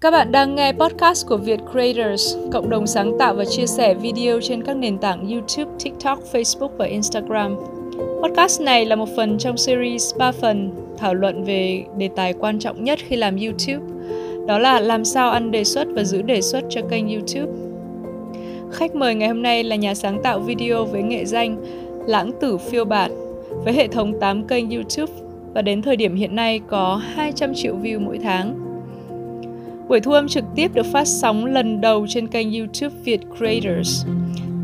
Các bạn đang nghe podcast của Việt Creators, cộng đồng sáng tạo và chia sẻ video trên các nền tảng YouTube, TikTok, Facebook và Instagram. Podcast này là một phần trong series 3 phần thảo luận về đề tài quan trọng nhất khi làm YouTube. Đó là làm sao ăn đề xuất và giữ đề xuất cho kênh YouTube. Khách mời ngày hôm nay là nhà sáng tạo video với nghệ danh Lãng Tử Phiêu Bạt với hệ thống 8 kênh YouTube và đến thời điểm hiện nay có 200 triệu view mỗi tháng. Buổi thu âm trực tiếp được phát sóng lần đầu trên kênh YouTube Việt Creators.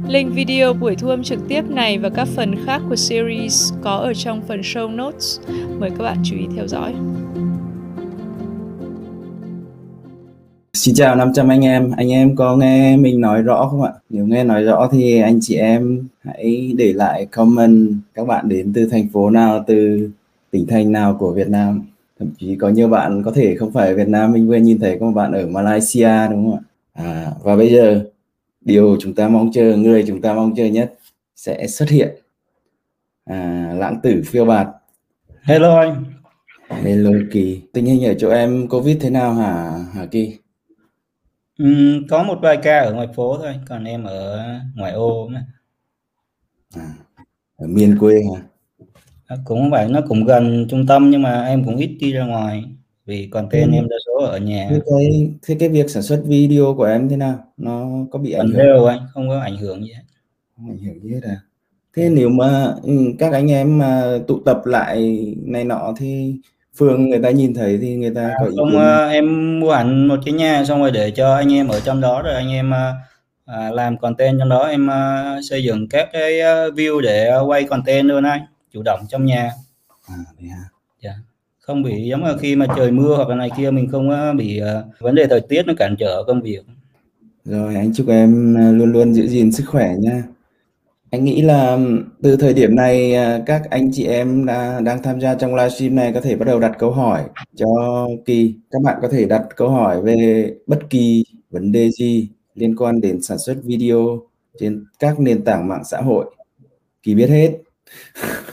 Link video buổi thu âm trực tiếp này và các phần khác của series có ở trong phần show notes. Mời các bạn chú ý theo dõi. Xin chào 500 anh em, anh em có nghe mình nói rõ không ạ? Nếu nghe nói rõ thì anh chị em hãy để lại comment các bạn đến từ thành phố nào, từ tỉnh thành nào của Việt Nam. Thậm chí có nhiều bạn có thể không phải ở Việt Nam, mình vừa nhìn thấy có một bạn ở Malaysia đúng không ạ? À, và bây giờ điều chúng ta mong chờ, người chúng ta mong chờ nhất sẽ xuất hiện. À, lãng tử phiêu bạt. Hello anh. Hello Kỳ. Tình hình ở chỗ em Covid thế nào hả hả Kỳ? Ừm, có một vài ca ở ngoài phố thôi, còn em ở ngoại ô mà. À, ở miền quê hả? À, cũng không phải nó cũng gần trung tâm nhưng mà em cũng ít đi ra ngoài vì còn tên Ừ. em đa số ở nhà. Thế cái thế cái việc sản xuất video của em thế nào? Nó có bị ảnh hưởng đều anh, không có ảnh hưởng gì hết. không ảnh hưởng gì hết à? Thế nếu mà ừ, các anh em mà tụ tập lại này nọ thì phường người ta nhìn thấy thì người ta À, có ý không kiến ờ, em mua hẳn một cái nhà xong rồi để cho anh em ở trong đó rồi anh em ờ, à, làm content trong đó em ờ, xây dựng các cái ờ, view để quay content luôn anh, chủ động trong nhà. à, thế hả? Dạ. Không bị giống như khi mà trời mưa hoặc là này kia mình không bị ờ, vấn đề thời tiết nó cản trở công việc. Rồi anh chúc em à, luôn luôn giữ gìn sức khỏe nha. Anh nghĩ là từ thời điểm này à, các anh chị em đã, đang tham gia trong livestream này có thể bắt đầu đặt câu hỏi cho Kỳ. Các bạn có thể đặt câu hỏi về bất kỳ vấn đề gì liên quan đến sản xuất video trên các nền tảng mạng xã hội. Kỳ biết hết.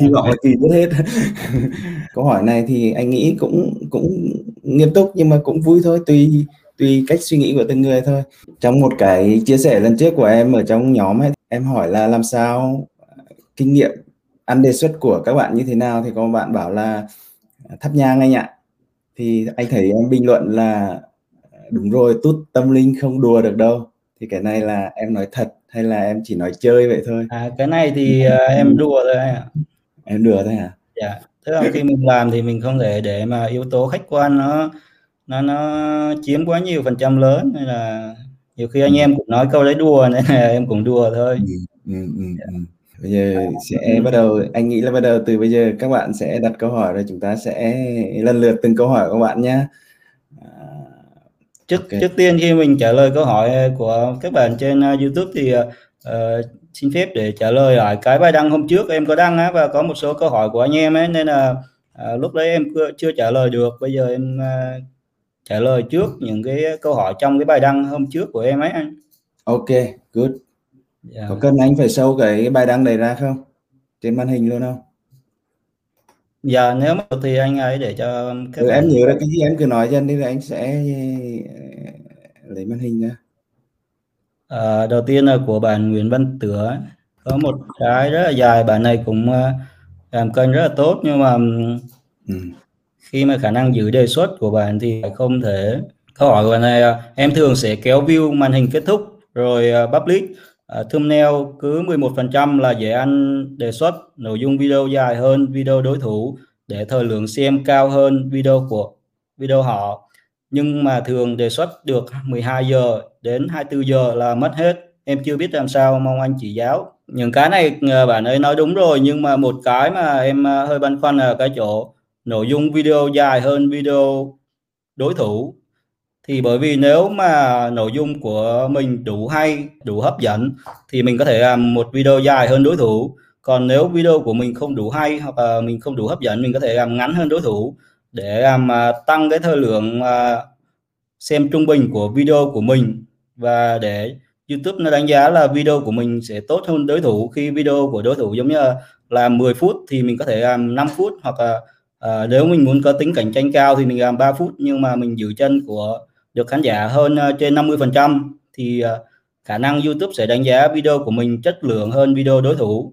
Hy vọng là Kỳ biết hết. Câu hỏi này thì anh nghĩ cũng cũng nghiêm túc nhưng mà cũng vui thôi, tùy tùy cách suy nghĩ của từng người thôi. Trong một cái chia sẻ lần trước của em ở trong nhóm ấy, em hỏi là làm sao kinh nghiệm ăn đề xuất của các bạn như thế nào thì có một bạn bảo là thắp nhang anh ạ. Thì anh thấy em bình luận là đúng rồi, tút tâm linh không đùa được đâu. Thì cái này là em nói thật hay là em chỉ nói chơi vậy thôi? À, cái này thì ờ, em đùa thôi anh ạ. Em đùa thôi hả? Dạ. Tức là khi mình làm thì mình không thể để mà yếu tố khách quan nó nó nó chiếm quá nhiều phần trăm lớn nên là nhiều khi anh em cũng nói câu đấy đùa nên là em cũng đùa thôi. Ừ, ừ, ừ. Bây giờ sẽ bắt đầu anh nghĩ là bắt đầu từ bây giờ các bạn sẽ đặt câu hỏi rồi chúng ta sẽ lần lượt từng câu hỏi của các bạn nhé. À, Trước Ok. trước tiên khi mình trả lời câu hỏi của các bạn trên ờ, YouTube thì ờ, xin phép để trả lời lại cái bài đăng hôm trước em có đăng á và có một số câu hỏi của anh em ấy nên là ờ, lúc đấy em chưa, trả lời được. Bây giờ em ờ, trả lời trước những cái câu hỏi trong cái bài đăng hôm trước của em ấy anh. ok, good. Dạ. Có cần anh phải show cái bài đăng này ra không? Trên màn hình luôn không? Dạ nếu mà thì anh ấy để cho các Ừ, bạn em nhớ ra cái gì em cứ nói cho anh đi rồi anh sẽ ờ, lấy màn hình ra. Ờ, đầu tiên là của bạn Nguyễn Văn Tứa có một cái rất là dài bạn này cũng ờ, làm kênh rất là tốt nhưng mà Ừ. khi mà khả năng giữ đề xuất của bạn thì không thể câu hỏi của bạn này em thường sẽ kéo view màn hình kết thúc rồi public Ờ, thumbnail cứ 11% là dễ ăn đề xuất nội dung video dài hơn video đối thủ để thời lượng xem cao hơn video của video họ. Nhưng mà thường đề xuất được 12 giờ đến 24 giờ là mất hết. Em chưa biết làm sao mong anh chỉ giáo. Những cái này à, bạn ấy nói đúng rồi nhưng mà một cái mà em à, hơi băn khoăn là cái chỗ nội dung video dài hơn video đối thủ thì bởi vì nếu mà nội dung của mình đủ hay đủ hấp dẫn thì mình có thể làm một video dài hơn đối thủ. Còn nếu video của mình không đủ hay hoặc là mình không đủ hấp dẫn mình có thể làm ngắn hơn đối thủ để làm à, tăng cái thời lượng à, xem trung bình của video của mình. Và để YouTube nó đánh giá là video của mình sẽ tốt hơn đối thủ. Khi video của đối thủ giống như là làm 10 phút thì mình có thể làm 5 phút hoặc là à, nếu mình muốn có tính cạnh tranh cao thì mình làm 3 phút. Nhưng mà mình giữ chân của được khán giả hơn ờ, trên 50%, thì ờ, khả năng YouTube sẽ đánh giá video của mình chất lượng hơn video đối thủ.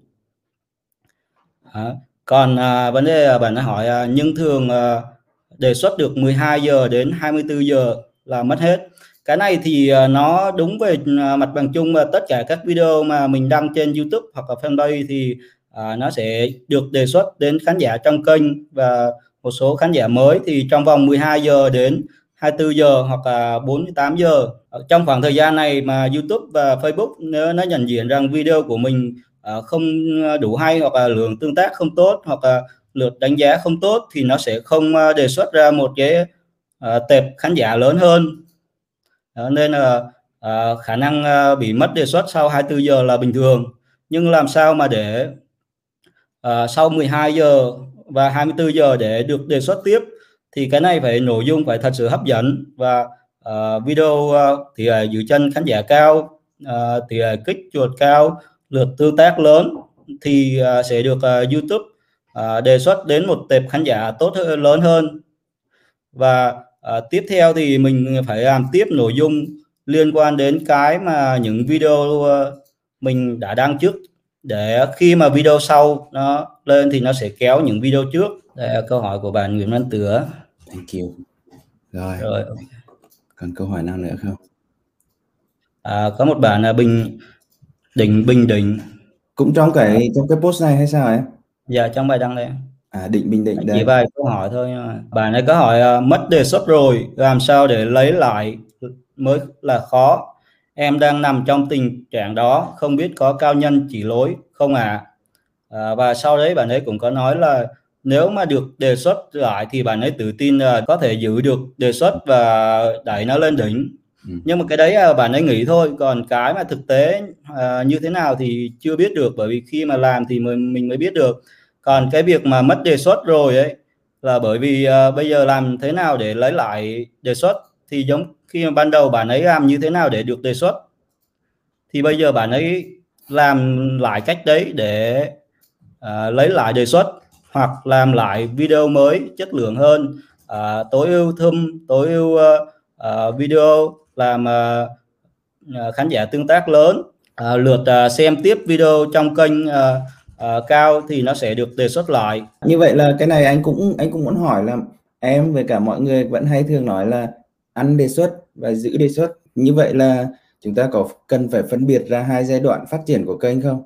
À, còn à, vấn đề bạn đã hỏi à, nhưng thường à, đề xuất được 12 giờ đến 24 giờ là mất hết. Cái này thì à, nó đúng về à, mặt bằng chung uh, tất cả các video mà mình đăng trên YouTube hoặc là fanpage thì à, nó sẽ được đề xuất đến khán giả trong kênh và một số khán giả mới thì trong vòng 12 giờ đến 24 giờ hoặc là 48 giờ. Trong khoảng thời gian này mà YouTube và Facebook nếu nó nhận diện rằng video của mình à, không đủ hay hoặc là lượng tương tác không tốt hoặc là lượt đánh giá không tốt thì nó sẽ không à, đề xuất ra một cái à, tệp khán giả lớn hơn. Đó, nên là khả năng bị mất đề xuất sau 24 giờ là bình thường. Nhưng làm sao mà để sau 12 giờ và 24 giờ để được đề xuất tiếp? Thì cái này phải nội dung phải thật sự hấp dẫn. Và uh, video uh, thì uh, giữ chân khán giả cao uh, thì uh, kích chuột cao lượt tương tác lớn thì uh, sẽ được uh, YouTube uh, đề xuất đến một tệp khán giả tốt hơn lớn hơn. Và uh, tiếp theo thì mình phải làm tiếp nội dung liên quan đến cái mà những video uh, mình đã đăng trước để khi mà video sau nó lên thì nó sẽ kéo những video trước. Đây là câu hỏi của bạn Nguyễn Văn Tứa thank you. Rồi, rồi. còn câu hỏi nào nữa không? À, có một bạn là bình định bình định. Cũng trong cái trong cái post này hay sao ấy? Dạ trong bài đăng đây. À định bình định đây. chỉ vài câu hỏi thôi bạn ấy có hỏi uh, mất đề xuất rồi làm sao để lấy lại mới là khó em đang nằm trong tình trạng đó không biết có cao nhân chỉ lối không à, à và sau đấy bạn ấy cũng có nói là nếu mà được đề xuất lại thì bạn ấy tự tin là có thể giữ được đề xuất và đẩy nó lên đỉnh. Ừ. nhưng mà cái đấy là bạn ấy nghĩ thôi còn cái mà thực tế à, như thế nào thì chưa biết được bởi vì khi mà làm thì mình mình mới biết được. Còn cái việc mà mất đề xuất rồi ấy là bởi vì à, bây giờ làm thế nào để lấy lại đề xuất thì giống khi mà ban đầu bạn ấy làm như thế nào để được đề xuất? Thì bây giờ bạn ấy làm lại cách đấy để uh, lấy lại đề xuất hoặc làm lại video mới chất lượng hơn. Uh, tối ưu thơm tối ưu uh, uh, video làm uh, khán giả tương tác lớn. Uh, lượt uh, xem tiếp video trong kênh uh, uh, cao thì nó sẽ được đề xuất lại. Như vậy là cái này anh cũng anh cũng muốn hỏi là em với cả mọi người vẫn hay thường nói là ăn đề xuất và giữ đề xuất. Như vậy là chúng ta có cần phải phân biệt ra hai giai đoạn phát triển của kênh không?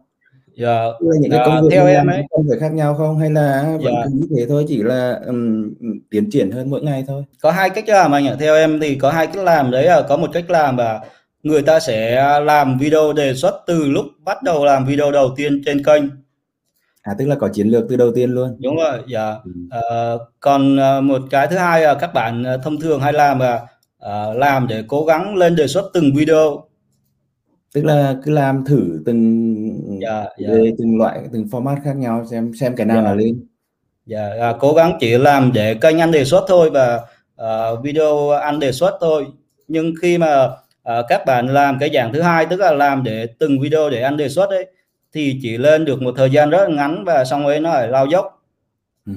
Dạ. Những cái công việc theo em ấy. cần phải khác nhau không? Hay là vẫn dạ. như thế thôi chỉ là um, tiến triển hơn mỗi ngày thôi? Có hai cách làm anh ạ. Theo em thì có hai cách làm đấy là có một cách làm là người ta sẽ làm video đề xuất từ lúc bắt đầu làm video đầu tiên trên kênh. À tức là có chiến lược từ đầu tiên luôn. Đúng rồi dạ. Ừ. à, còn ờ, một cái thứ hai là các bạn ờ, thông thường hay làm là uh, làm để cố gắng lên đề xuất từng video tức là cứ làm thử từng yeah, yeah. về từng loại từng format khác nhau xem xem cái nào yeah. là lên dạ yeah, cố gắng chỉ làm để kênh ăn đề xuất thôi và uh, video ăn đề xuất thôi nhưng khi mà uh, các bạn làm cái dạng thứ hai tức là làm để từng video để ăn đề xuất ấy thì chỉ lên được một thời gian rất là ngắn và xong ấy nó lại lao dốc ừ.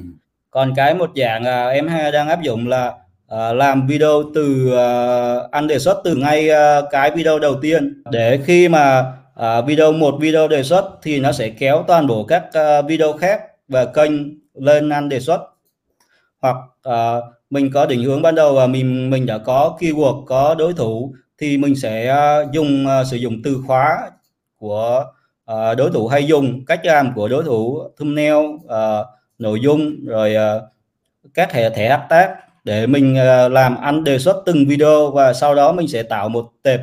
còn cái một dạng uh, em đang áp dụng là Ờ, làm video từ uh, ăn đề xuất từ ngay uh, cái video đầu tiên. Để khi mà uh, video một video đề xuất thì nó sẽ kéo toàn bộ các uh, video khác và kênh lên ăn đề xuất. Hoặc uh, mình có định hướng ban đầu và mình mình đã có keyword có đối thủ thì mình sẽ uh, dùng uh, sử dụng từ khóa của uh, đối thủ hay dùng cách làm của đối thủ thumbnail uh, nội dung rồi uh, các hệ thẻ hợp tác để mình ờ, làm ăn đề xuất từng video và sau đó mình sẽ tạo một tệp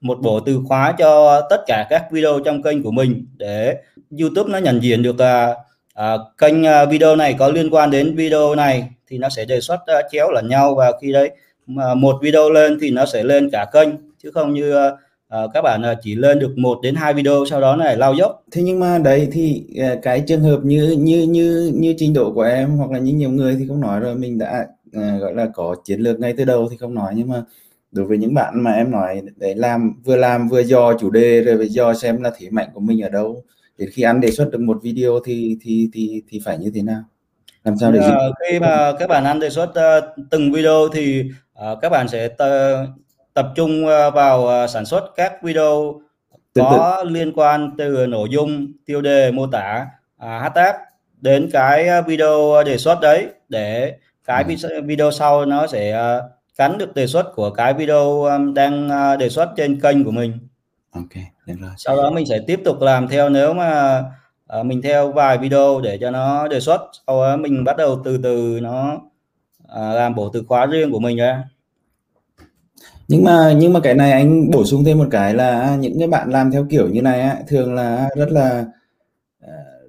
một bộ từ khóa cho tất cả các video trong kênh của mình để YouTube nó nhận diện được à, à, kênh à, video này có liên quan đến video này thì nó sẽ đề xuất à, chéo lẫn nhau và khi đấy mà một video lên thì nó sẽ lên cả kênh chứ không như à, à các bạn à, chỉ lên được một đến hai video sau đó này lao dốc. Thế nhưng mà đấy thì cái trường hợp như như như như trình độ của em hoặc là như nhiều người thì cũng nói rồi mình đã à, gọi là có chiến lược ngay từ đầu thì không nói nhưng mà đối với những bạn mà em nói để làm vừa làm vừa dò chủ đề rồi vừa dò xem là thế mạnh của mình ở đâu. Đến khi ăn đề xuất được một video thì thì thì thì phải như thế nào? Làm sao để uh, khi mà các bạn ăn đề xuất uh, từng video thì uh, các bạn sẽ tập trung uh, vào uh, sản xuất các video có liên quan từ nội dung tiêu đề mô tả uh, hashtag đến cái video đề xuất đấy để cái ừ. video sau nó sẽ uh, gắn được đề xuất của cái video um, đang uh, đề xuất trên kênh của mình. Ok được rồi. Sau đó mình sẽ tiếp tục làm theo nếu mà uh, mình theo vài video để cho nó đề xuất. Sau đó mình bắt đầu từ từ nó uh, làm bộ từ khóa riêng của mình ra. Nhưng mà nhưng mà cái này anh bổ sung thêm một cái là những cái bạn làm theo kiểu như này á, thường là rất là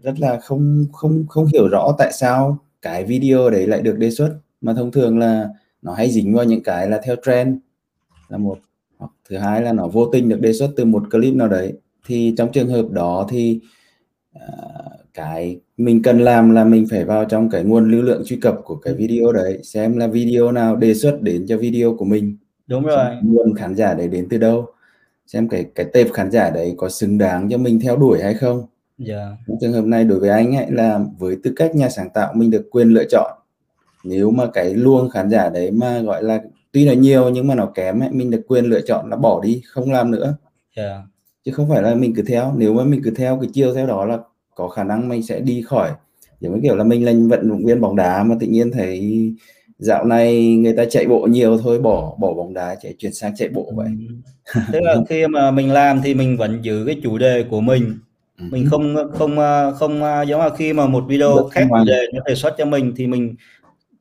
rất là không không không hiểu rõ tại sao cái video đấy lại được đề xuất. Mà thông thường là nó hay dính vào những cái là theo trend là một. Hoặc thứ hai là nó vô tình được đề xuất từ một clip nào đấy. Thì trong trường hợp đó thì uh, cái mình cần làm là mình phải vào trong cái nguồn lưu lượng truy cập của cái video đấy xem là video nào đề xuất đến cho video của mình. Đúng rồi. nguồn khán giả đấy đến từ đâu. Xem cái cái tệp khán giả đấy có xứng đáng cho mình theo đuổi hay không. Dạ. trong trường hợp này đối với anh ấy là với tư cách nhà sáng tạo mình được quyền lựa chọn nếu mà cái luồng khán giả đấy mà gọi là tuy là nhiều nhưng mà nó kém ấy, mình được quyền lựa chọn là bỏ đi không làm nữa yeah. Dạ. chứ không phải là mình cứ theo nếu mà mình cứ theo cái chiều theo đó là có khả năng mình sẽ đi khỏi giống như kiểu là mình là vận động viên bóng đá mà tự nhiên thấy dạo này người ta chạy bộ nhiều thôi bỏ bỏ bóng đá chạy chuyển sang chạy bộ vậy ừ. tức là khi mà mình làm thì mình vẫn giữ cái chủ đề của mình. Mình không không không giống như khi mà một video Được khác chủ đề nó đề xuất cho mình thì mình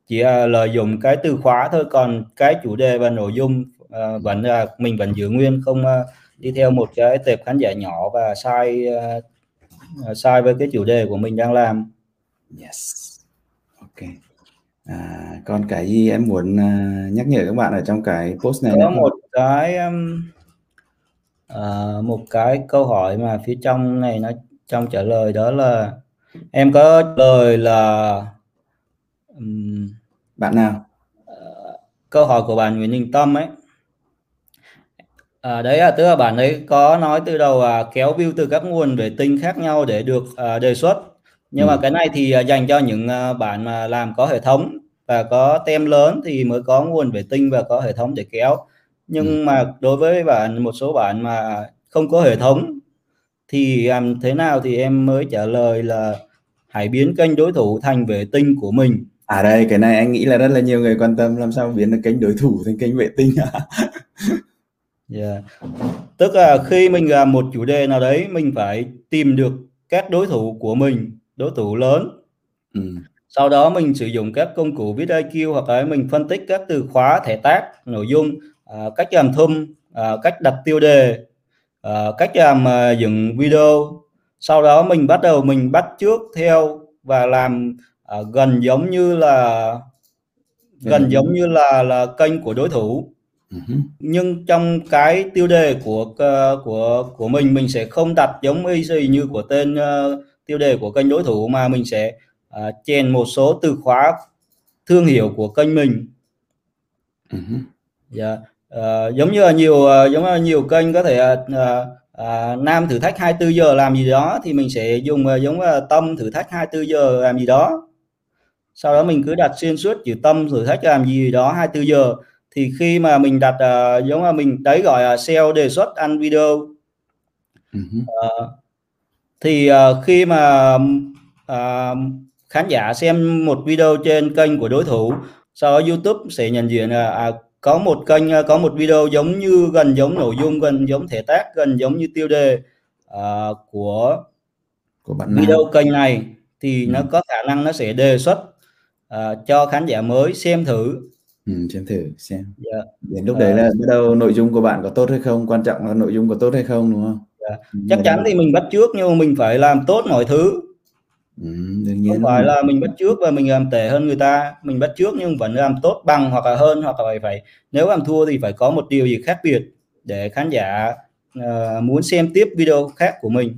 chỉ uh, lợi dụng cái từ khóa thôi. Còn cái chủ đề và nội dung uh, vẫn là mình vẫn giữ nguyên không uh, đi theo một cái tệp khán giả nhỏ và sai uh, sai với cái chủ đề của mình đang làm. Yes. Ok. À, còn cái gì em muốn uh, nhắc nhở các bạn ở trong cái post này có một cái um, uh, một cái câu hỏi mà phía trong này nó trong trả lời đó là em có lời là um, bạn nào? Uh, câu hỏi của bạn Nguyễn Đình Tâm ấy. À, đấy là tức là bạn ấy có nói từ đầu à, kéo view từ các nguồn vệ tinh khác nhau để được à, đề xuất. Nhưng ừ. mà cái này thì à, dành cho những à, bạn mà làm có hệ thống và có tem lớn thì mới có nguồn vệ tinh và có hệ thống để kéo nhưng ừ. mà đối với bạn một số bạn mà không có hệ thống thì làm thế nào thì em mới trả lời là hãy biến kênh đối thủ thành vệ tinh của mình à đây cái này anh nghĩ là rất là nhiều người quan tâm làm sao biến được kênh đối thủ thành kênh vệ tinh à yeah. tức là khi mình làm một chủ đề nào đấy mình phải tìm được các đối thủ của mình đối thủ lớn ừ. sau đó mình sử dụng các công cụ viết IQ hoặc là mình phân tích các từ khóa thẻ tác nội dung cách làm thum uh, cách đặt tiêu đề uh, cách làm dựng video sau đó mình bắt đầu mình bắt trước theo và làm gần giống như là gần ừ. giống như là là kênh của đối thủ uh-huh. nhưng trong cái tiêu đề của của của mình mình sẽ không đặt giống y như của tên uh, tiêu đề của kênh đối thủ mà mình sẽ uh, chèn một số từ khóa thương hiệu của kênh mình uh-huh. yeah. Uh, giống như là nhiều uh, giống như nhiều kênh có thể uh, uh, nam thử thách 24 giờ làm gì đó thì mình sẽ dùng uh, giống uh, tâm thử thách 24 giờ làm gì đó. Sau đó mình cứ đặt xuyên suốt chữ tâm thử thách làm gì đó 24 giờ. Thì khi mà mình đặt uh, giống là mình đấy gọi là SEO đề xuất ăn video. Uh, thì uh, khi mà uh, khán giả xem một video trên kênh của đối thủ sau đó YouTube sẽ nhận diện là à, có một kênh có một video giống như gần giống nội dung gần giống thể tác gần giống như tiêu đề uh, của của bạn video nào? kênh này thì ừ. nó có khả năng nó sẽ đề xuất uh, cho khán giả mới xem thử ừ, xem thử xem yeah. Dạ. đến lúc đấy là bắt đầu nội dung của bạn có tốt hay không quan trọng là nội dung có tốt hay không đúng không yeah. Dạ. chắc chắn thì mình bắt trước nhưng mà mình phải làm tốt mọi thứ ừ, đương nhiên không phải là mình bắt trước và mình làm tệ hơn người ta. Mình bắt trước nhưng vẫn làm tốt bằng hoặc là hơn hoặc là phải phải nếu làm thua thì phải có một điều gì khác biệt để khán giả uh, muốn xem tiếp video khác của mình.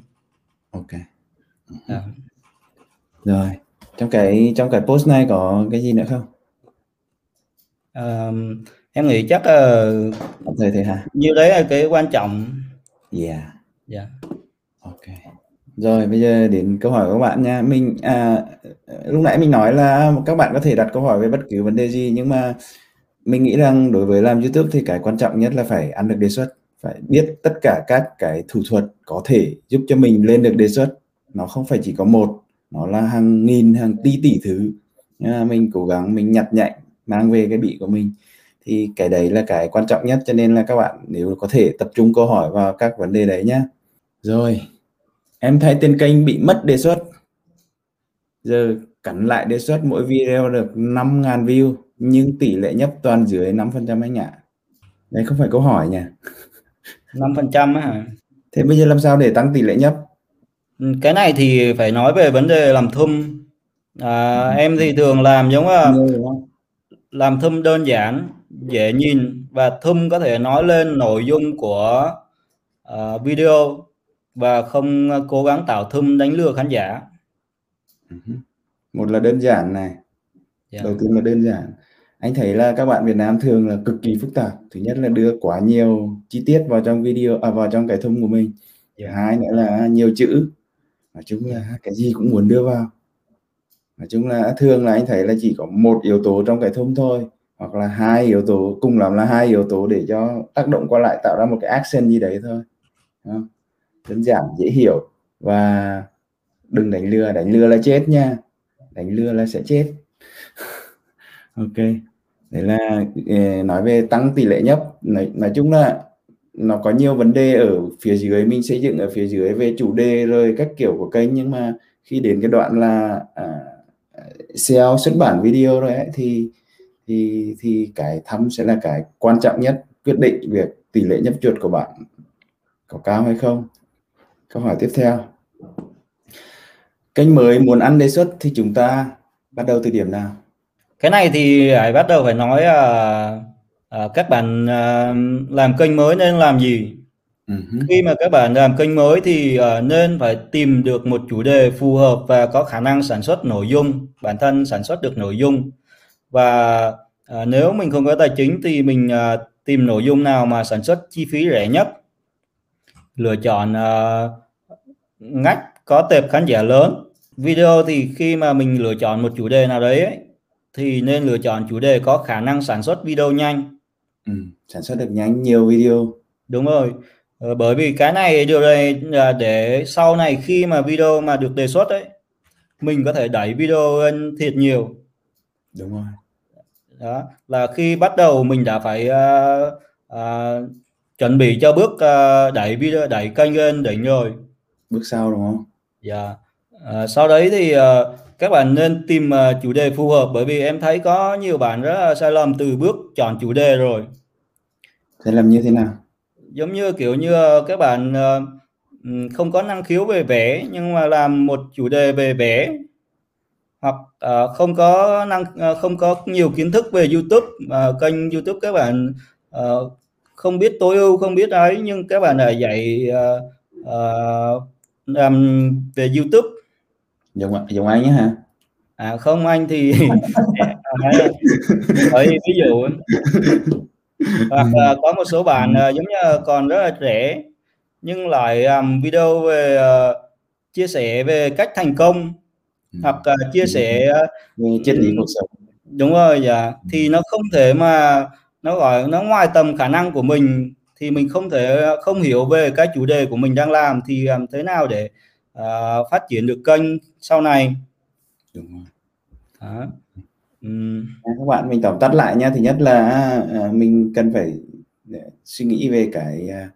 Ok. À. rồi trong cái trong cái post này có cái gì nữa không? Um, em nghĩ chắc uh, thời thế hả? như đấy là cái quan trọng. Yeah. Yeah ok rồi bây giờ đến câu hỏi của các bạn nha. Mình à, lúc nãy mình nói là các bạn có thể đặt câu hỏi về bất cứ vấn đề gì nhưng mà mình nghĩ rằng đối với làm YouTube thì cái quan trọng nhất là phải ăn được đề xuất, phải biết tất cả các cái thủ thuật có thể giúp cho mình lên được đề xuất. Nó không phải chỉ có một, nó là hàng nghìn, hàng tỷ tỷ thứ. Nhưng mình cố gắng mình nhặt nhạnh mang về cái bị của mình thì cái đấy là cái quan trọng nhất cho nên là các bạn nếu có thể tập trung câu hỏi vào các vấn đề đấy nhé. Rồi, em thấy tên kênh bị mất đề xuất. Giờ cắn lại đề xuất mỗi video được 5.000 view nhưng tỷ lệ nhấp toàn dưới 5% anh ạ. Đấy không phải câu hỏi nhỉ? 5% á Thế bây giờ làm sao để tăng tỷ lệ nhấp? Ừ, cái này thì phải nói về vấn đề làm thum. À, em thì thường làm giống là làm thum đơn giản, dễ nhìn và thum có thể nói lên nội dung của uh, video và không cố gắng tạo thum đánh lừa khán giả. Ừ. Một là đơn giản này. Yeah. Đầu tiên là đơn giản. Anh thấy là các bạn Việt Nam thường là cực kỳ phức tạp. Thứ nhất là đưa quá nhiều chi tiết vào trong video à, vào trong cái thông của mình. Thứ hai nữa là nhiều chữ. Nói chung là cái gì cũng muốn đưa vào. Nói chung là thường là anh thấy là chỉ có một yếu tố trong cái thông thôi hoặc là hai yếu tố cùng lắm là hai yếu tố để cho tác động qua lại tạo ra một cái action gì đấy thôi. Đúng đơn giản dễ hiểu. Và đừng đánh lừa đánh lừa là chết nha. Đánh lừa là sẽ chết. Ok. Đấy là ờ, nói về tăng tỷ lệ nhấp. Nói, nói chung là nó có nhiều vấn đề ở phía dưới. Mình xây dựng ở phía dưới về chủ đề rồi các kiểu của kênh. Nhưng mà khi đến cái đoạn là à, SEO xuất bản video rồi ấy, thì thì thì cái thăm sẽ là cái quan trọng nhất. Quyết định việc tỷ lệ nhấp chuột của bạn có cao hay không câu hỏi tiếp theo. Kênh mới muốn ăn đề xuất thì chúng ta bắt đầu từ điểm nào? Cái này thì phải bắt đầu phải nói à, à, các bạn à, làm kênh mới nên làm gì? Uh-huh. khi mà các bạn làm kênh mới thì à, nên phải tìm được một chủ đề phù hợp và có khả năng sản xuất nội dung bản thân sản xuất được nội dung. Và à, nếu mình không có tài chính thì mình à, tìm nội dung nào mà sản xuất chi phí rẻ nhất lựa chọn à, ngách có tệp khán giả lớn. Video thì khi mà mình lựa chọn một chủ đề nào đấy ấy, thì nên lựa chọn chủ đề có khả năng sản xuất video nhanh. Ừ, sản xuất được nhanh nhiều video. Đúng rồi. Ờ, bởi vì cái này điều này là để sau này khi mà video mà được đề xuất đấy mình có thể đẩy video lên thiệt nhiều. Đúng rồi. Đó là khi bắt đầu mình đã phải uh, uh, chuẩn bị cho bước uh, đẩy video đẩy kênh lên đỉnh rồi bước sau đúng không? Dạ. Yeah. uh, sau đấy thì uh, các bạn nên tìm uh, chủ đề phù hợp bởi vì em thấy có nhiều bạn rất là sai lầm từ bước chọn chủ đề rồi. Sai lầm như thế nào? Giống như kiểu như uh, các bạn uh, không có năng khiếu về vẽ nhưng mà làm một chủ đề về vẽ. Hoặc uh, không có năng uh, không có nhiều kiến thức về YouTube uh, kênh YouTube các bạn uh, không biết tối ưu không biết ấy nhưng các bạn là dạy uh, uh, làm về YouTube. Dùng dùng anh nhé hả? À không anh thì bởi ví dụ. Hoặc là có một số bạn uh, giống như còn rất là trẻ nhưng lại làm video về uh, chia sẻ về cách thành công ừ. hoặc uh, chia sẻ uh, triết lý cuộc sống. đúng rồi dạ. Thì nó không thể mà nó gọi nó ngoài tầm khả năng của mình thì mình không thể không hiểu về cái chủ đề của mình đang làm thì làm thế nào để uh, phát triển được kênh sau này. Đúng rồi. Đó. Uhm. các bạn mình tổng tắt lại nha thứ nhất là à, mình cần phải suy nghĩ về cái à,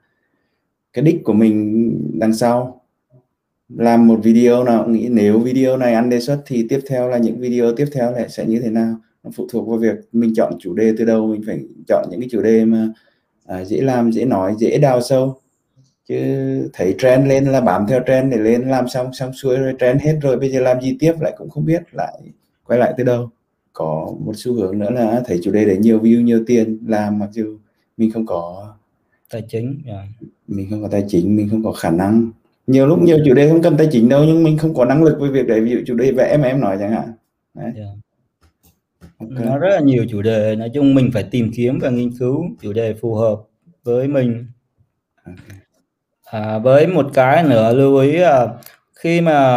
cái đích của mình đằng sau. Làm một video nào nghĩ nếu video này ăn đề xuất thì tiếp theo là những video tiếp theo lại sẽ như thế nào phụ thuộc vào việc mình chọn chủ đề từ đâu mình phải chọn những cái chủ đề mà à, dễ làm dễ nói dễ đào sâu chứ thấy trend lên là bám theo trend để lên làm xong xong xuôi rồi trend hết rồi bây giờ làm gì tiếp lại cũng không biết lại quay lại từ đâu có một xu hướng nữa là thấy chủ đề đấy nhiều view nhiều tiền làm mặc dù mình không có tài chính yeah. Dạ. mình không có tài chính mình không có khả năng nhiều lúc nhiều chủ đề không cần tài chính đâu nhưng mình không có năng lực với việc đấy ví dụ chủ đề vẽ mà em nói chẳng hạn đấy. Yeah. Okay. nó rất là nhiều chủ đề nói chung mình phải tìm kiếm và nghiên cứu chủ đề phù hợp với mình okay. À, với một cái nữa lưu ý à, khi mà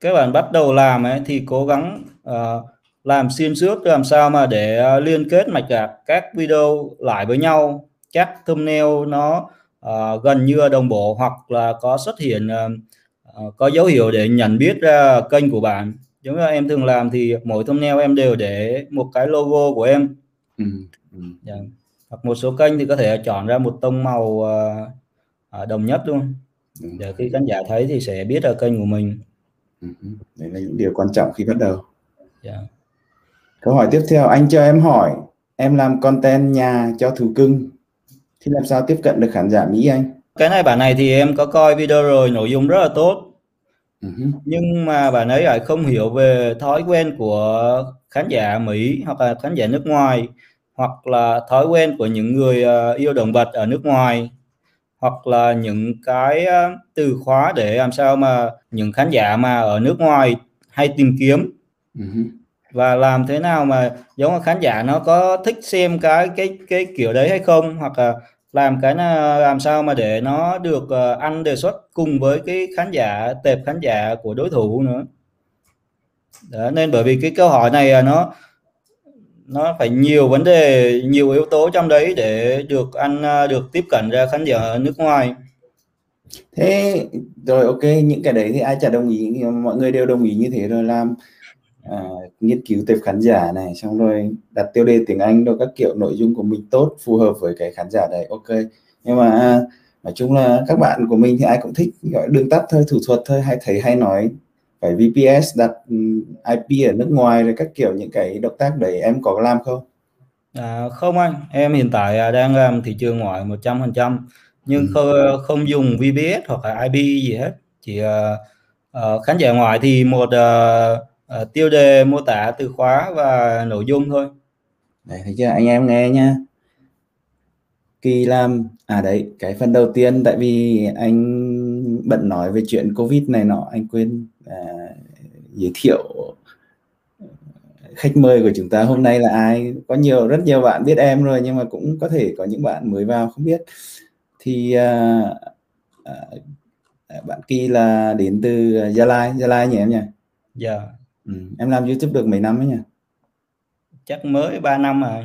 các bạn bắt đầu làm ấy thì cố gắng uh, làm xuyên suốt làm sao mà để uh, liên kết mạch gạc các video lại với nhau các thumbnail nó uh, gần như đồng bộ hoặc là có xuất hiện uh, có dấu hiệu để nhận biết ra kênh của bạn giống như em thường làm thì mỗi thumbnail em đều để một cái logo của em ừ. Ừ. Yeah. hoặc một số kênh thì có thể chọn ra một tông màu uh, đồng nhất luôn ừ. để khi khán giả thấy thì sẽ biết là kênh của mình ừ. đấy là những điều quan trọng khi bắt đầu yeah. câu hỏi tiếp theo anh cho em hỏi em làm content nhà cho thú cưng thì làm sao tiếp cận được khán giả Mỹ anh cái này bản này thì em có coi video rồi nội dung rất là tốt uh-huh. nhưng mà bạn ấy lại không hiểu về thói quen của khán giả Mỹ hoặc là khán giả nước ngoài hoặc là thói quen của những người ờ, yêu động vật ở nước ngoài hoặc là những cái ờ, từ khóa để làm sao mà những khán giả mà ở nước ngoài hay tìm kiếm uh-huh. và làm thế nào mà giống như khán giả nó có thích xem cái cái cái kiểu đấy hay không hoặc là làm cái làm sao mà để nó được ờ, ăn đề xuất cùng với cái khán giả tệp khán giả của đối thủ nữa. Đó, nên bởi vì cái câu hỏi này à, nó nó phải nhiều vấn đề nhiều yếu tố trong đấy để được ăn à, được tiếp cận ra khán giả ở nước ngoài. Thế rồi ok những cái đấy thì ai chả đồng ý mọi người đều đồng ý như thế rồi làm à, nghiên cứu tệp khán giả này xong rồi đặt tiêu đề tiếng Anh rồi các kiểu nội dung của mình tốt phù hợp với cái khán giả đấy ok nhưng mà à, nói chung là các bạn của mình thì ai cũng thích gọi đường tắt thôi thủ thuật thôi hay thấy hay nói phải VPS đặt ừ, IP ở nước ngoài rồi các kiểu những cái động tác đấy em có làm không? À, không anh em hiện tại à, đang làm thị trường ngoại 100% nhưng ừ. không không dùng VPS hoặc là IP gì hết chỉ uh, uh, khán giả ngoại thì một uh, uh, tiêu đề mô tả từ khóa và nội dung thôi. Đấy thấy chưa? Anh em nghe nhá. Kỳ làm à đấy cái phần đầu tiên tại vì anh bận nói về chuyện covid này nọ anh quên à, giới thiệu khách mời của chúng ta hôm nay là ai. Có nhiều rất nhiều bạn biết em rồi nhưng mà cũng có thể có những bạn mới vào không biết. Thì à, à, bạn kỳ là đến từ gia lai. Gia lai nhỉ em nhỉ? Dạ. yeah. Ừ. Em làm YouTube được mấy năm ấy nhỉ? Chắc mới 3 năm rồi.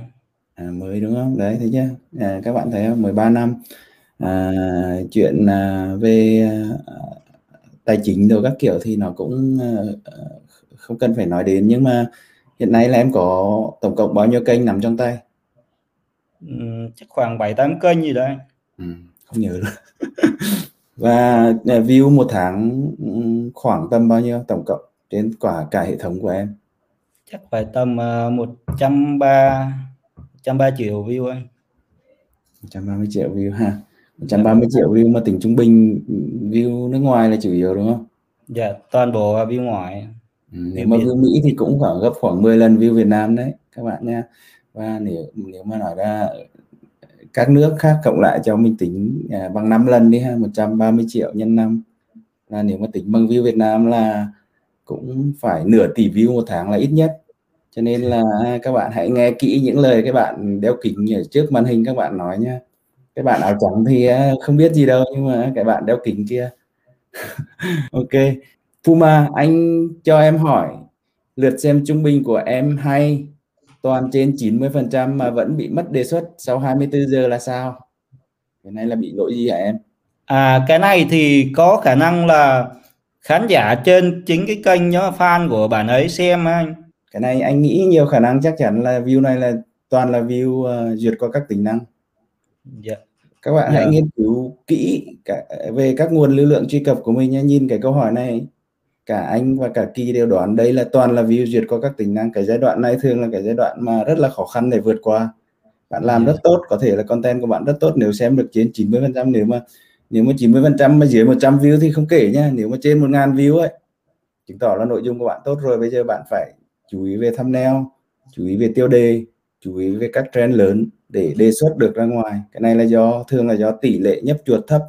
À, mới đúng không? Đấy thấy chưa? À, các bạn thấy không? 13 năm. À, chuyện à, về à, tài chính đồ các kiểu thì nó cũng à, không cần phải nói đến nhưng mà hiện nay là em có tổng cộng bao nhiêu kênh nằm trong tay? Ừ, chắc khoảng 7 8 kênh gì đấy. Ừ, không nhớ nữa. Và à, view một tháng ừ, khoảng tầm bao nhiêu tổng cộng? Trên quả cả hệ thống của em? Chắc phải tầm uh, 130 130 triệu view anh. 130 triệu view ha. 130 dạ. triệu view mà tính trung bình view nước ngoài là chủ yếu đúng không? Dạ toàn bộ view ngoài ừ, nếu mà view Mỹ thì cũng khoảng gấp khoảng 10 lần view Việt Nam đấy các bạn nha. Và nếu nếu mà nói ra các nước khác cộng lại cho mình tính à, bằng 5 lần đi ha 130 triệu nhân năm. Là nếu mà tính bằng view Việt Nam là cũng phải nửa tỷ view một tháng là ít nhất. Cho nên là các bạn hãy nghe kỹ những lời các bạn đeo kính ở trước màn hình các bạn nói nhá. Các bạn áo trắng thì à, không biết gì đâu nhưng mà các bạn đeo kính kia. Ok. Puma, anh cho em hỏi, lượt xem trung bình của em hay toàn trên 90% mà vẫn bị mất đề xuất sau 24 giờ là sao? Cái này là bị lỗi gì hả em? À cái này thì có khả năng là khán giả trên chính cái kênh nhớ fan của bạn ấy xem anh cái này anh nghĩ nhiều khả năng chắc chắn là view này là toàn là view uh, duyệt qua các tính năng yeah. các bạn yeah. hãy dạ. nghiên cứu kỹ cả về các nguồn lưu lượng truy cập của mình nhé nhìn cái câu hỏi này cả anh và cả kỳ đều đoán đây là toàn là view duyệt qua các tính năng cái giai đoạn này thường là cái giai đoạn mà rất là khó khăn để vượt qua bạn làm yeah. rất tốt có thể là content của bạn rất tốt nếu xem được trên 90 phần trăm nếu mà nếu mà 90 phần trăm mà dưới 100 view thì không kể nhá nếu mà trên 1.000 view ấy chứng tỏ là nội dung của bạn tốt rồi. Bây giờ bạn phải chú ý về thumbnail chú ý về tiêu đề chú ý về các trend lớn để đề xuất được ra ngoài. Cái này là do thường là do tỷ lệ nhấp chuột thấp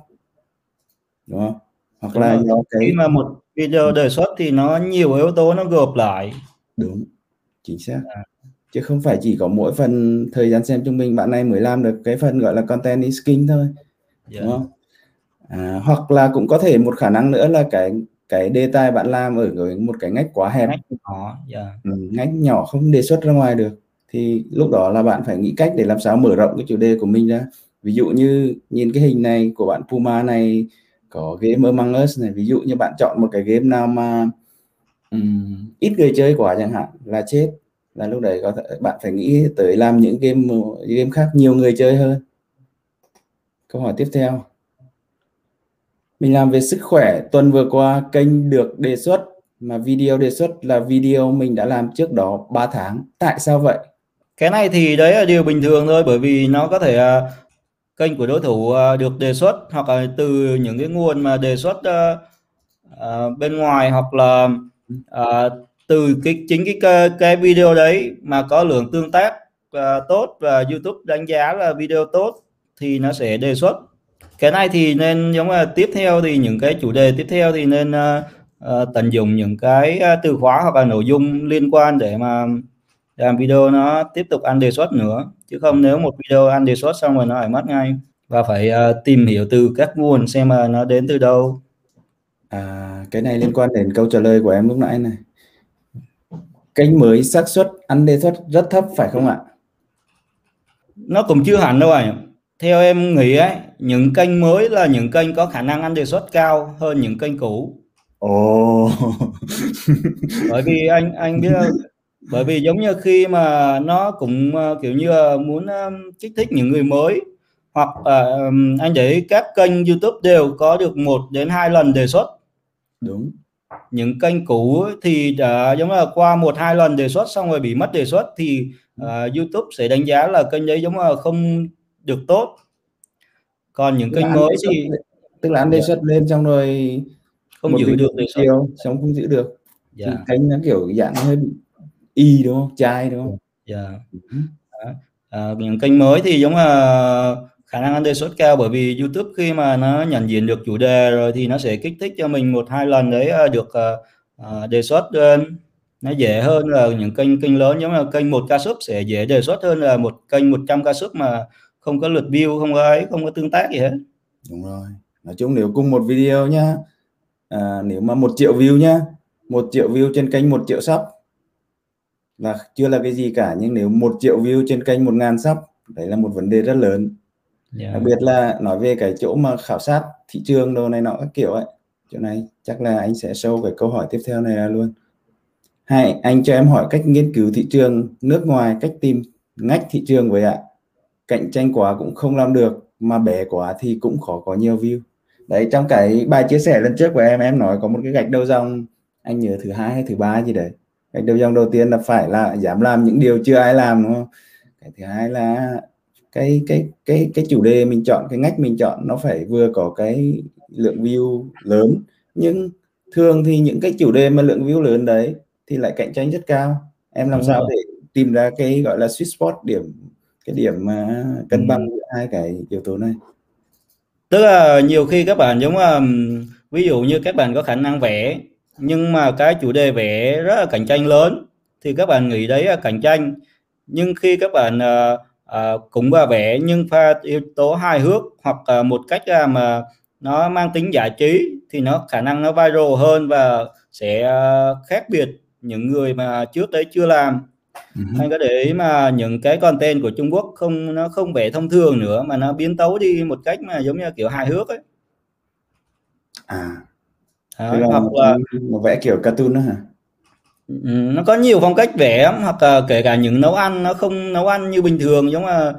đúng không? Hoặc đúng là rồi. do cái khi mà một video đề xuất thì nó nhiều yếu tố nó gộp lại. Đúng chính xác. À. chứ không phải chỉ có mỗi phần thời gian xem trung bình bạn này mới làm được cái phần gọi là content is king thôi yeah. đúng không à, hoặc là cũng có thể một khả năng nữa là cái cái đề tài bạn làm ở một cái ngách quá hẹp. Ngách nhỏ yeah. ừ, ngách nhỏ không đề xuất ra ngoài được. Thì lúc đó là bạn phải nghĩ cách để làm sao mở rộng cái chủ đề của mình ra. Ví dụ như nhìn cái hình này của bạn Puma này có game Among Us này. Ví dụ như bạn chọn một cái game nào mà um, ít người chơi quá chẳng hạn là chết. Là lúc đấy có thể bạn phải nghĩ tới làm những game game khác nhiều người chơi hơn. Câu hỏi tiếp theo mình làm về sức khỏe. Tuần vừa qua kênh được đề xuất mà video đề xuất là video mình đã làm trước đó 3 tháng. Tại sao vậy? Cái này thì đấy là điều bình thường thôi bởi vì nó có thể uh, kênh của đối thủ uh, được đề xuất hoặc là từ những cái nguồn mà đề xuất uh, bên ngoài hoặc là từ cái chính cái, cái video đấy mà có lượng tương tác tốt và YouTube đánh giá là video tốt thì nó sẽ đề xuất cái này thì nên giống là tiếp theo thì những cái chủ đề tiếp theo thì nên uh, tận dụng những cái từ khóa hoặc là nội dung liên quan để mà làm video nó tiếp tục ăn đề xuất nữa. Chứ không nếu một video ăn đề xuất xong rồi nó lại mất ngay. Và phải uh, tìm hiểu từ các nguồn xem mà nó đến từ đâu. À, cái này liên quan đến câu trả lời của em lúc nãy này. Kênh mới xác suất ăn đề xuất rất thấp phải không ạ? Nó cũng chưa hẳn đâu ạ theo em nghĩ ấy những kênh mới là những kênh có khả năng ăn đề xuất cao hơn những kênh cũ. Ồ. Oh. bởi vì anh anh biết bởi vì giống như khi mà nó cũng uh, kiểu như muốn uh, kích thích những người mới hoặc uh, anh thấy các kênh YouTube đều có được một đến hai lần đề xuất. Đúng. Những kênh cũ thì đã giống là qua một hai lần đề xuất xong rồi bị mất đề xuất thì uh, YouTube sẽ đánh giá là kênh đấy giống là không được tốt. Còn những kênh mới thì tức là anh đề dạ. xuất lên xong rồi không giữ được đề xuất xong không giữ được. Dạ. thì kênh nó kiểu dạng hơi bị y đúng không? Chai đúng không? Dạ. Yeah. à, những kênh mới thì giống là khả năng ăn đề xuất cao bởi vì YouTube khi mà nó nhận diện được chủ đề rồi thì nó sẽ kích thích cho mình một hai lần đấy à, được uh, đề xuất lên. Nó dễ hơn là những kênh kênh lớn giống như kênh một ca sub sẽ dễ đề xuất hơn là một kênh 100 ca sub mà không có lượt view không có ấy không có tương tác gì hết đúng rồi nói chung nếu cùng một video nhá à, nếu mà một triệu view nhá một triệu view trên kênh một triệu sub là chưa là cái gì cả nhưng nếu một triệu view trên kênh một ngàn sub đấy là một vấn đề rất lớn yeah. Dạ. đặc biệt là nói về cái chỗ mà khảo sát thị trường đồ này nọ các kiểu ấy chỗ này chắc là anh sẽ show cái câu hỏi tiếp theo này ra luôn hai anh cho em hỏi cách nghiên cứu thị trường nước ngoài cách tìm ngách thị trường với ạ cạnh tranh quá cũng không làm được mà bé quá thì cũng khó có nhiều view. Đấy trong cái bài chia sẻ lần trước của em em nói có một cái gạch đầu dòng anh nhớ thứ hai hay thứ ba gì đấy. Gạch đầu dòng đầu tiên là phải là dám làm những điều chưa ai làm đúng không? Cái thứ hai là cái cái cái cái chủ đề mình chọn cái ngách mình chọn nó phải vừa có cái lượng view lớn nhưng thường thì những cái chủ đề mà lượng view lớn đấy thì lại cạnh tranh rất cao. Em làm Đúng sao rồi. để tìm ra cái gọi là sweet spot điểm cái điểm mà cân bằng giữa hai cái yếu tố này. Tức là nhiều khi các bạn giống ví dụ như các bạn có khả năng vẽ nhưng mà cái chủ đề vẽ rất là cạnh tranh lớn thì các bạn nghĩ đấy là cạnh tranh. Nhưng khi các bạn uh, cũng là vẽ nhưng pha yếu tố hài hước hoặc uh, một cách uh, mà nó mang tính giải trí thì nó khả năng nó viral hơn và sẽ uh, khác biệt những người mà trước đấy chưa làm uh-huh. anh có để ý mà những cái content của Trung Quốc không nó không vẽ thông thường nữa mà nó biến tấu đi một cách mà giống như kiểu hài hước ấy. À. Đó, là hoặc là một vẽ kiểu cartoon đó hả? Ừ, nó có nhiều phong cách vẽ hoặc là kể cả những nấu ăn nó không nấu ăn như bình thường giống là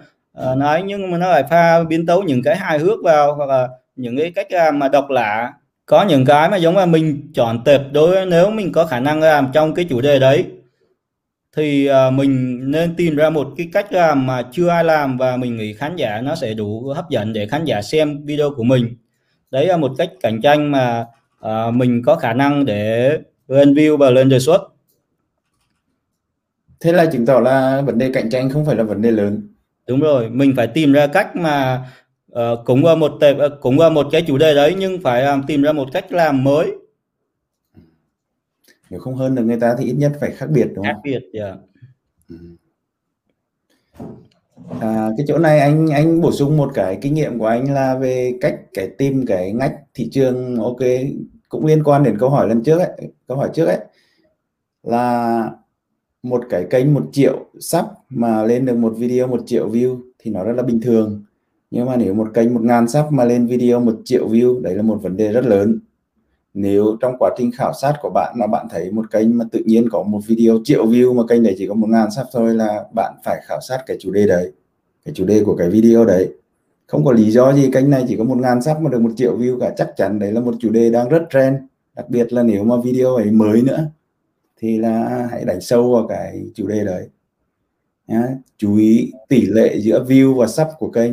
uh, nói nhưng mà nó lại pha biến tấu những cái hài hước vào hoặc là những cái cách mà độc lạ. Có những cái mà giống là mình chọn tệp đối nếu mình có khả năng làm trong cái chủ đề đấy thì uh, mình nên tìm ra một cái cách làm mà chưa ai làm và mình nghĩ khán giả nó sẽ đủ hấp dẫn để khán giả xem video của mình. Đấy là một cách cạnh tranh mà uh, mình có khả năng để lên view và lên đề xuất. Thế là chứng tỏ là vấn đề cạnh tranh không phải là vấn đề lớn. Đúng rồi mình phải tìm ra cách mà uh, cũng một tệp uh, cũng một cái chủ đề đấy nhưng phải um, tìm ra một cách làm mới nếu không hơn được người ta thì ít nhất phải khác biệt đúng không khác biệt yeah. Ừ. À, cái chỗ này anh anh bổ sung một cái kinh nghiệm của anh là về cách cái tìm cái ngách thị trường ok cũng liên quan đến câu hỏi lần trước ấy câu hỏi trước ấy là một cái kênh một triệu sub mà lên được một video một triệu view thì nó rất là bình thường nhưng mà nếu một kênh một ngàn sub mà lên video một triệu view đấy là một vấn đề rất lớn nếu trong quá trình khảo sát của bạn mà bạn thấy một kênh mà tự nhiên có một video triệu view mà kênh đấy chỉ có một ngàn sắp thôi là bạn phải khảo sát cái chủ đề đấy, cái chủ đề của cái video đấy. Không có lý do gì kênh này chỉ có một ngàn sắp mà được một triệu view cả, chắc chắn đấy là một chủ đề đang rất trend. Đặc biệt là nếu mà video ấy mới nữa, thì là hãy đánh sâu vào cái chủ đề đấy. Nhá. chú ý tỷ lệ giữa view và sub của kênh.